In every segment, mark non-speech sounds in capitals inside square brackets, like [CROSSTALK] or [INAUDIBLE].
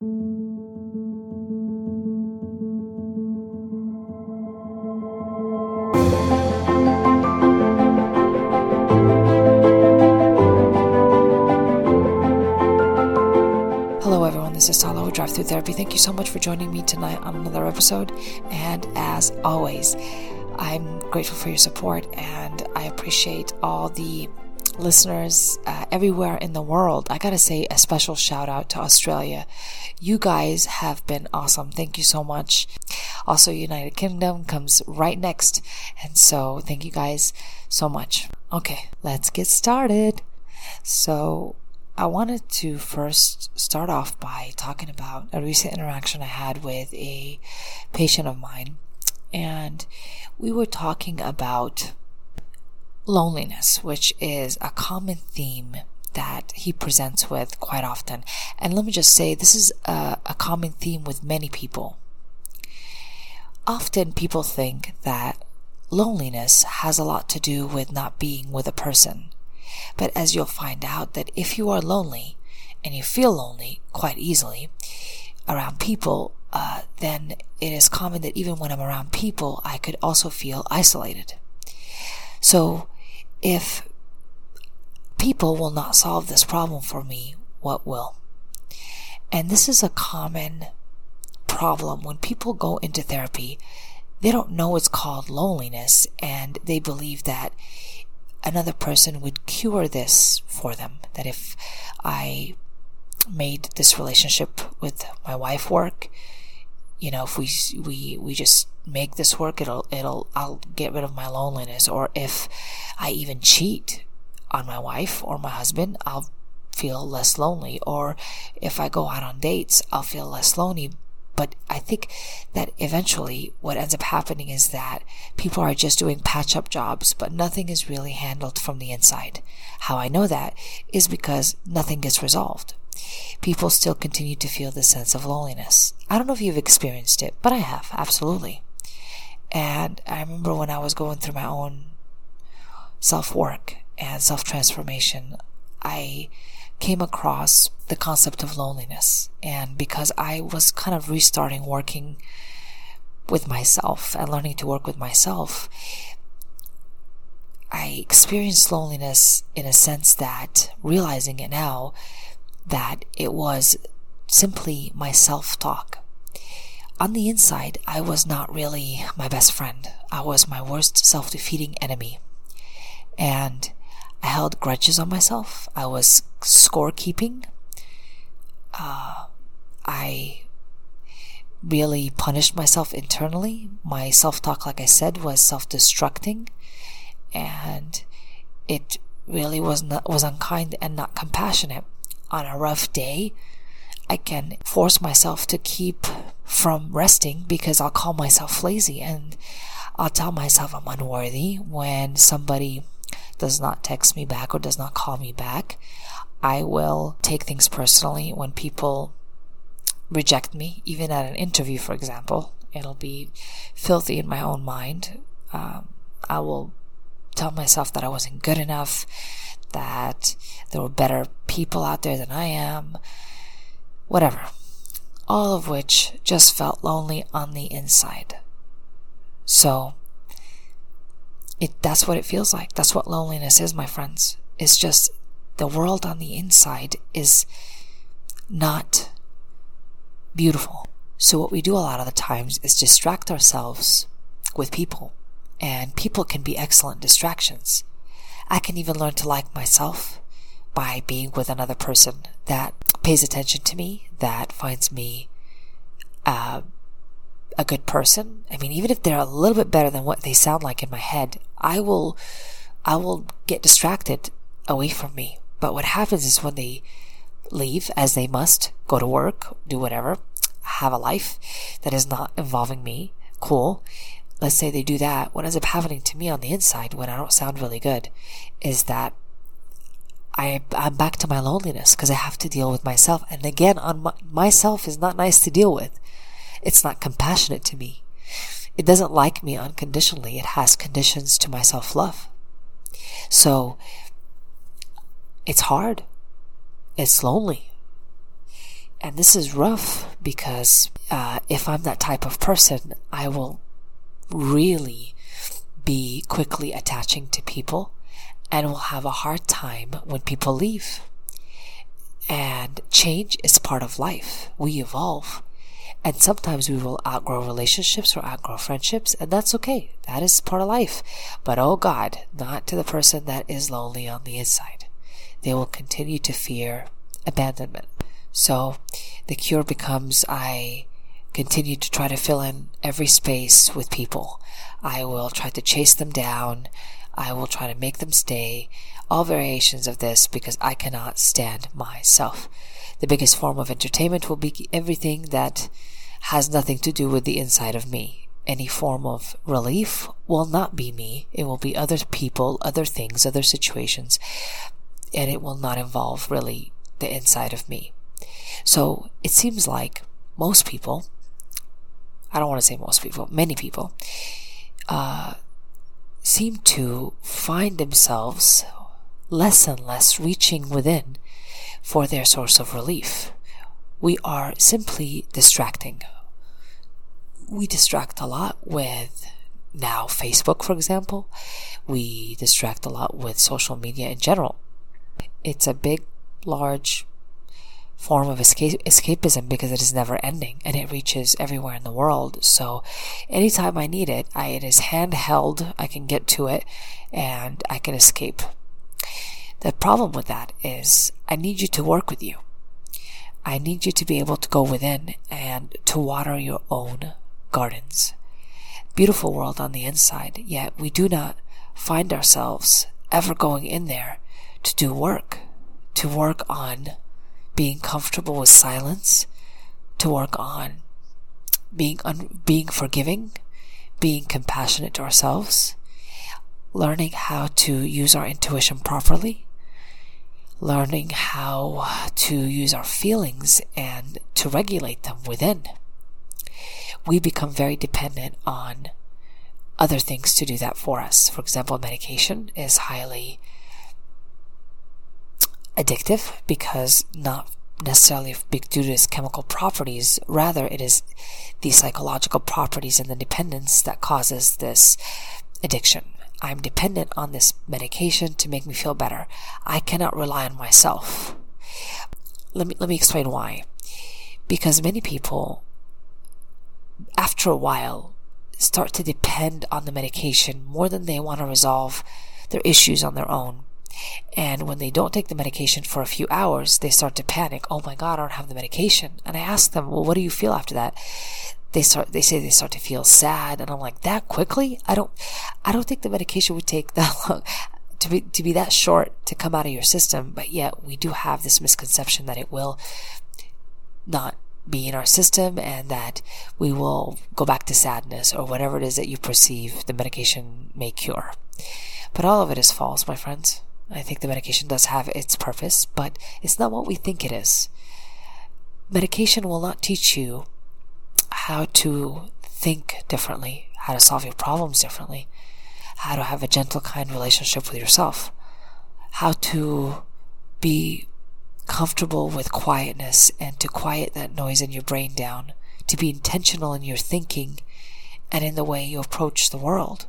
Hello, everyone. This is with Drive Through Therapy. Thank you so much for joining me tonight on another episode. And as always, I'm grateful for your support and I appreciate all the listeners uh, everywhere in the world. I gotta say a special shout out to Australia. You guys have been awesome. Thank you so much. Also, United Kingdom comes right next. And so, thank you guys so much. Okay, let's get started. So, I wanted to first start off by talking about a recent interaction I had with a patient of mine. And we were talking about loneliness, which is a common theme that he presents with quite often. And let me just say, this is a, a common theme with many people. Often people think that loneliness has a lot to do with not being with a person. But as you'll find out that if you are lonely, and you feel lonely quite easily around people, uh, then it is common that even when I'm around people, I could also feel isolated. So if people will not solve this problem for me, what will? And this is a common problem when people go into therapy. They don't know it's called loneliness and they believe that another person would cure this for them. That if I made this relationship with my wife work, you know, if we we we just make this work, it'll it'll I'll get rid of my loneliness. Or if I even cheat on my wife or my husband, I'll feel less lonely. Or if I go out on dates, I'll feel less lonely but I think that eventually what ends up happening is that people are just doing patch up jobs, but nothing is really handled from the inside. How I know that is because nothing gets resolved. People still continue to feel the sense of loneliness. I don't know if you've experienced it, but I have, absolutely. And I remember when I was going through my own self work and self transformation, I came across the concept of loneliness. And because I was kind of restarting working with myself and learning to work with myself, I experienced loneliness in a sense that realizing it now that it was simply my self talk. On the inside, I was not really my best friend. I was my worst self defeating enemy. And I held grudges on myself. I was scorekeeping. Uh, I really punished myself internally. My self talk, like I said, was self destructing. And it really was not, was unkind and not compassionate. On a rough day, I can force myself to keep from resting because I'll call myself lazy and I'll tell myself I'm unworthy when somebody does not text me back or does not call me back, I will take things personally when people reject me, even at an interview, for example. It'll be filthy in my own mind. Um, I will tell myself that I wasn't good enough, that there were better people out there than I am, whatever. All of which just felt lonely on the inside. So, it that's what it feels like. That's what loneliness is, my friends. It's just the world on the inside is not beautiful. So what we do a lot of the times is distract ourselves with people. And people can be excellent distractions. I can even learn to like myself by being with another person that pays attention to me, that finds me uh, a good person. I mean, even if they're a little bit better than what they sound like in my head, I will, I will get distracted away from me. But what happens is when they leave, as they must, go to work, do whatever, have a life that is not involving me, cool. Let's say they do that. What ends up happening to me on the inside when I don't sound really good is that I, I'm back to my loneliness because I have to deal with myself. And again, on my, myself is not nice to deal with. It's not compassionate to me. It doesn't like me unconditionally. It has conditions to my self love. So it's hard. It's lonely. And this is rough because uh, if I'm that type of person, I will really be quickly attaching to people and will have a hard time when people leave. And change is part of life. We evolve. And sometimes we will outgrow relationships or outgrow friendships, and that's okay. That is part of life. But oh God, not to the person that is lonely on the inside. They will continue to fear abandonment. So the cure becomes I continue to try to fill in every space with people. I will try to chase them down. I will try to make them stay. All variations of this because I cannot stand myself. The biggest form of entertainment will be everything that has nothing to do with the inside of me. Any form of relief will not be me. It will be other people, other things, other situations, and it will not involve really the inside of me. So it seems like most people, I don't want to say most people, many people, uh, seem to find themselves less and less reaching within for their source of relief. We are simply distracting. We distract a lot with now Facebook, for example. We distract a lot with social media in general. It's a big, large form of escape, escapism because it is never ending and it reaches everywhere in the world. So anytime I need it, I, it is handheld. I can get to it and I can escape. The problem with that is I need you to work with you. I need you to be able to go within and to water your own gardens. Beautiful world on the inside, yet we do not find ourselves ever going in there to do work, to work on being comfortable with silence, to work on being un- being forgiving, being compassionate to ourselves, learning how to use our intuition properly, learning how to use our feelings and to regulate them within. We become very dependent on other things to do that for us. For example, medication is highly addictive because not necessarily due to its chemical properties, rather it is the psychological properties and the dependence that causes this addiction. I'm dependent on this medication to make me feel better. I cannot rely on myself. Let me let me explain why. Because many people after a while start to depend on the medication more than they want to resolve their issues on their own. And when they don't take the medication for a few hours, they start to panic. Oh my God, I don't have the medication. And I ask them, well, what do you feel after that? They start, they say they start to feel sad. And I'm like, that quickly? I don't, I don't think the medication would take [LAUGHS] that long to be, to be that short to come out of your system. But yet we do have this misconception that it will not be in our system and that we will go back to sadness or whatever it is that you perceive the medication may cure. But all of it is false, my friends. I think the medication does have its purpose, but it's not what we think it is. Medication will not teach you how to think differently, how to solve your problems differently, how to have a gentle, kind relationship with yourself, how to be comfortable with quietness and to quiet that noise in your brain down, to be intentional in your thinking and in the way you approach the world.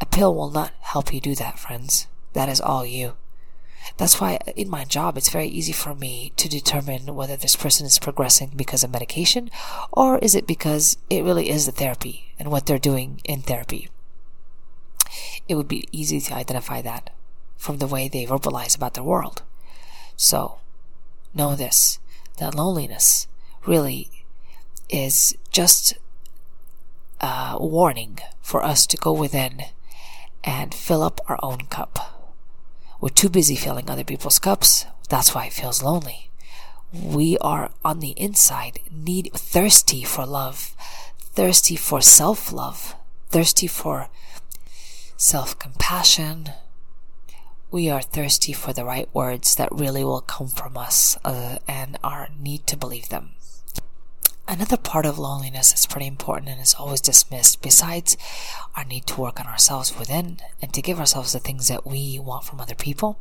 A pill will not help you do that, friends. That is all you. That's why in my job, it's very easy for me to determine whether this person is progressing because of medication or is it because it really is the therapy and what they're doing in therapy. It would be easy to identify that from the way they verbalize about their world. So, know this that loneliness really is just a warning for us to go within and fill up our own cup. We're too busy filling other people's cups. That's why it feels lonely. We are on the inside need thirsty for love, thirsty for self-love, thirsty for self-compassion. We are thirsty for the right words that really will come from us uh, and our need to believe them. Another part of loneliness that's pretty important and is always dismissed, besides our need to work on ourselves within and to give ourselves the things that we want from other people,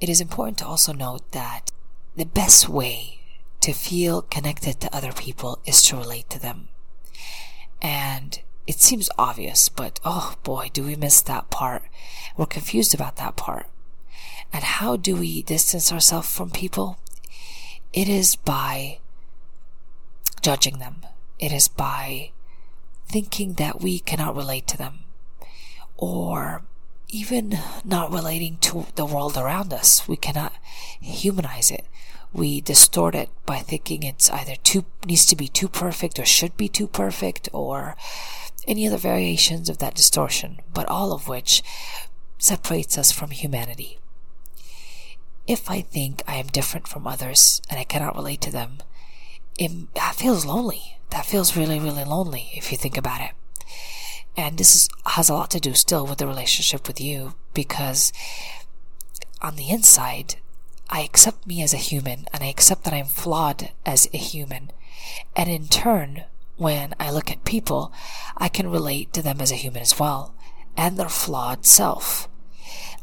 it is important to also note that the best way to feel connected to other people is to relate to them. And it seems obvious, but oh boy, do we miss that part. We're confused about that part. And how do we distance ourselves from people? It is by judging them. It is by thinking that we cannot relate to them or even not relating to the world around us. We cannot humanize it. We distort it by thinking it's either too, needs to be too perfect or should be too perfect or any other variations of that distortion, but all of which separates us from humanity. If I think I am different from others and I cannot relate to them, it, that feels lonely. That feels really, really lonely if you think about it. And this is, has a lot to do still with the relationship with you because on the inside, I accept me as a human and I accept that I'm flawed as a human. And in turn, when I look at people, I can relate to them as a human as well and their flawed self.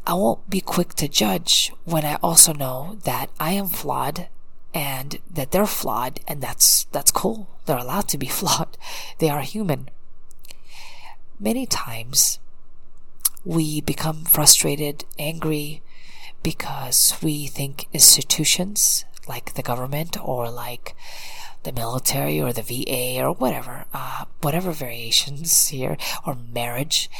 I won't be quick to judge when I also know that I am flawed and that they're flawed and that's that's cool. They're allowed to be [LAUGHS] flawed. They are human many times we become frustrated, angry, because we think institutions like the government or like the military or the VA or whatever, uh, whatever variations here, or marriage,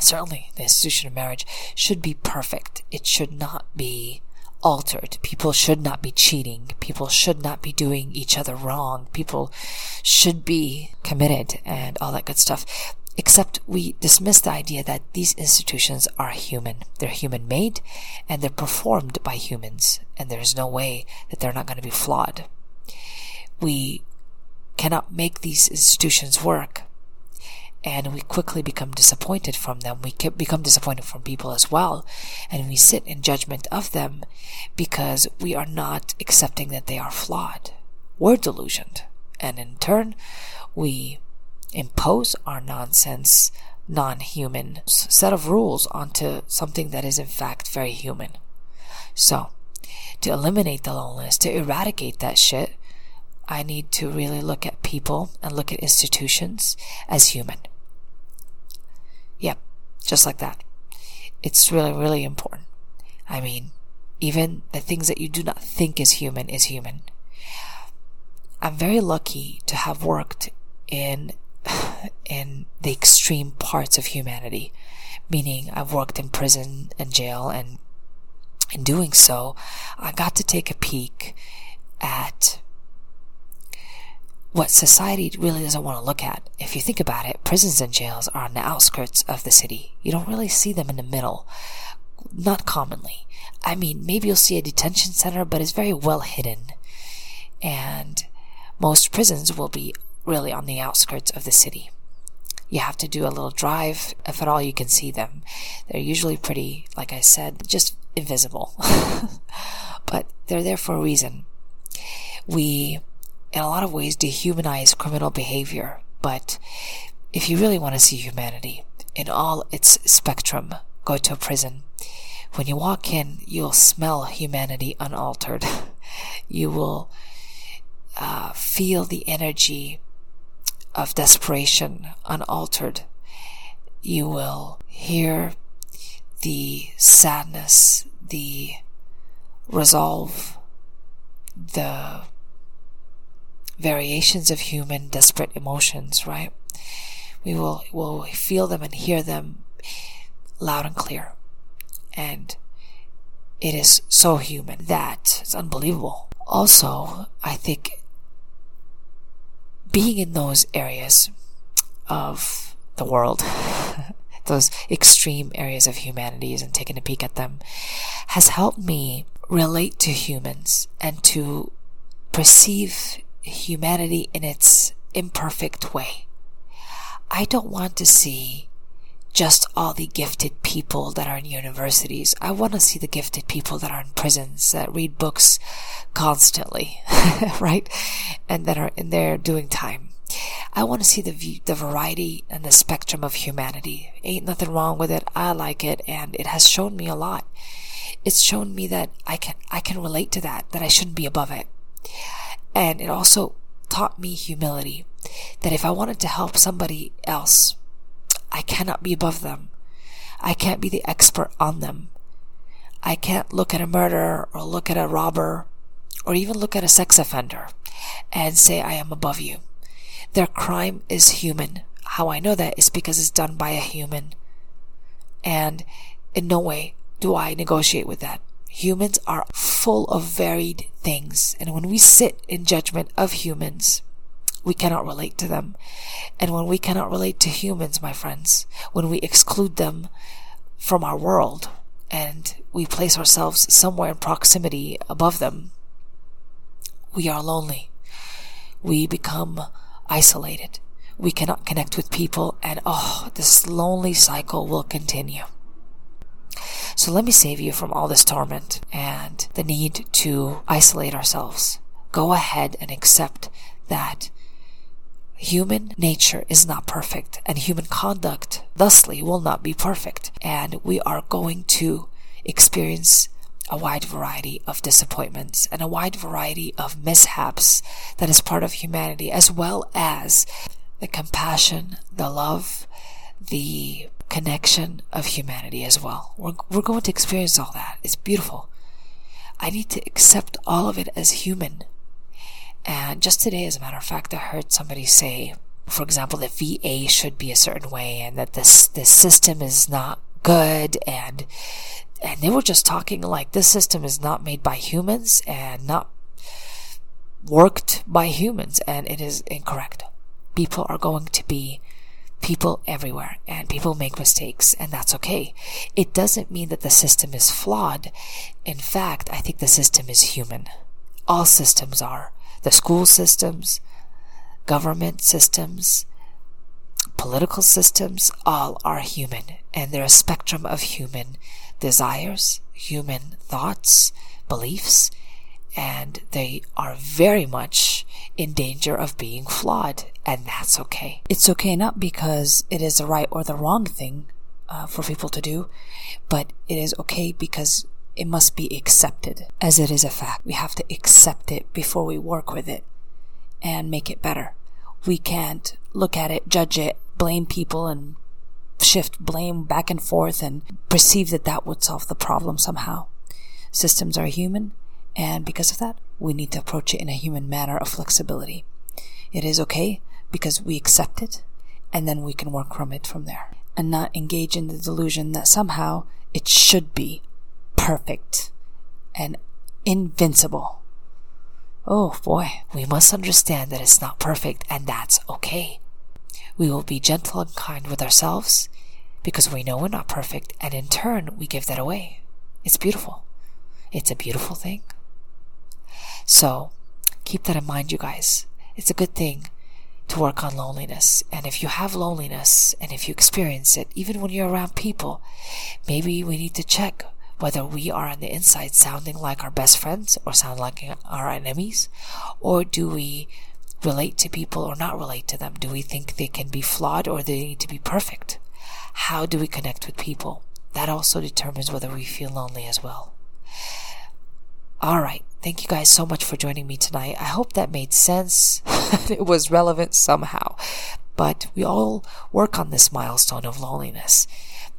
certainly the institution of marriage should be perfect. It should not be altered. People should not be cheating. People should not be doing each other wrong. People should be committed and all that good stuff except we dismiss the idea that these institutions are human. They're human made and they're performed by humans, and there's no way that they're not going to be flawed. We cannot make these institutions work, and we quickly become disappointed from them. We become disappointed from people as well, and we sit in judgment of them because we are not accepting that they are flawed. We're delusioned, and in turn, we impose our nonsense, non human set of rules onto something that is in fact very human. So, to eliminate the loneliness, to eradicate that shit, I need to really look at people and look at institutions as human. Yep, just like that. It's really, really important. I mean, even the things that you do not think is human is human. I'm very lucky to have worked in [SIGHS] in the extreme parts of humanity, meaning I've worked in prison and jail, and in doing so, I got to take a peek at what society really doesn't want to look at. If you think about it, prisons and jails are on the outskirts of the city. You don't really see them in the middle. Not commonly. I mean, maybe you'll see a detention center, but it's very well hidden. And most prisons will be really on the outskirts of the city. You have to do a little drive, if at all you can see them. They're usually pretty, like I said, just invisible. [LAUGHS] but they're there for a reason. We, in a lot of ways, dehumanize criminal behavior, but if you really want to see humanity in all its spectrum, go to a prison. When you walk in, you'll smell humanity unaltered. [LAUGHS] You will uh, feel the energy of desperation unaltered. You will hear the sadness, the resolve, the variations of human desperate emotions, right? We will, will feel them and hear them loud and clear. And it is so human that it's unbelievable. Also, I think being in those areas of the world, [LAUGHS] those extreme areas of humanities and taking a peek at them has helped me relate to humans and to perceive humanity in its imperfect way. I don't want to see just all the gifted people that are in universities. I want to see the gifted people that are in prisons that read books constantly, [LAUGHS] right? And that are in there doing time. I want to see the the variety and the spectrum of humanity. Ain't nothing wrong with it. I like it and it has shown me a lot. It's shown me that I can I can relate to that, that I shouldn't be above it. And it also taught me humility that if I wanted to help somebody else, I cannot be above them. I can't be the expert on them. I can't look at a murderer or look at a robber or even look at a sex offender and say I am above you. Their crime is human. How I know that is because it's done by a human. And in no way do I negotiate with that. Humans are full of varied things. And when we sit in judgment of humans, we cannot relate to them. And when we cannot relate to humans, my friends, when we exclude them from our world and we place ourselves somewhere in proximity above them, we are lonely. We become isolated. We cannot connect with people and oh, this lonely cycle will continue. So let me save you from all this torment and the need to isolate ourselves. Go ahead and accept that human nature is not perfect and human conduct thusly will not be perfect. And we are going to experience a wide variety of disappointments and a wide variety of mishaps that is part of humanity as well as the compassion, the love, the connection of humanity as well. We're, we're going to experience all that. It's beautiful. I need to accept all of it as human. And just today, as a matter of fact, I heard somebody say, for example, that VA should be a certain way and that this, this system is not good and and they were just talking like this system is not made by humans and not worked by humans and it is incorrect. People are going to be people everywhere and people make mistakes and that's okay. It doesn't mean that the system is flawed. In fact, I think the system is human. All systems are. The school systems, government systems, political systems, all are human and they're a spectrum of human desires, human thoughts, beliefs, and they are very much in danger of being flawed, and that's okay. It's okay not because it is the right or the wrong thing uh, for people to do, but it is okay because it must be accepted as it is a fact. We have to accept it before we work with it and make it better. We can't look at it, judge it, blame people, and shift blame back and forth and perceive that that would solve the problem somehow. Systems are human, and because of that, we need to approach it in a human manner of flexibility. It is okay because we accept it and then we can work from it from there and not engage in the delusion that somehow it should be perfect and invincible. Oh boy, we must understand that it's not perfect and that's okay. We will be gentle and kind with ourselves because we know we're not perfect and in turn we give that away. It's beautiful. It's a beautiful thing. So keep that in mind, you guys. It's a good thing to work on loneliness. And if you have loneliness and if you experience it, even when you're around people, maybe we need to check whether we are on the inside sounding like our best friends or sound like our enemies, or do we relate to people or not relate to them? Do we think they can be flawed or they need to be perfect? How do we connect with people? That also determines whether we feel lonely as well. All right. Thank you guys so much for joining me tonight. I hope that made sense. [LAUGHS] it was relevant somehow. But we all work on this milestone of loneliness.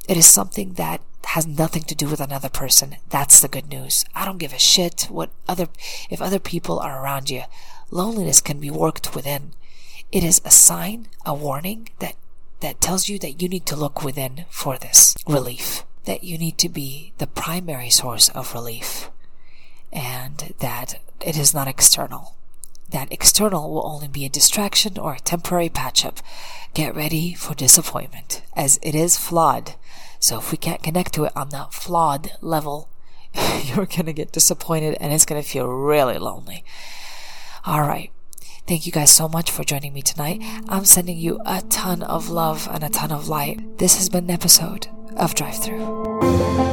It is something that has nothing to do with another person. That's the good news. I don't give a shit what other, if other people are around you. Loneliness can be worked within. It is a sign, a warning that, that tells you that you need to look within for this relief. That you need to be the primary source of relief and that it is not external. That external will only be a distraction or a temporary patch up. Get ready for disappointment, as it is flawed. So if we can't connect to it on that flawed level, [LAUGHS] you're gonna get disappointed and it's gonna feel really lonely. Alright. Thank you guys so much for joining me tonight. I'm sending you a ton of love and a ton of light. This has been an episode of Drive Through.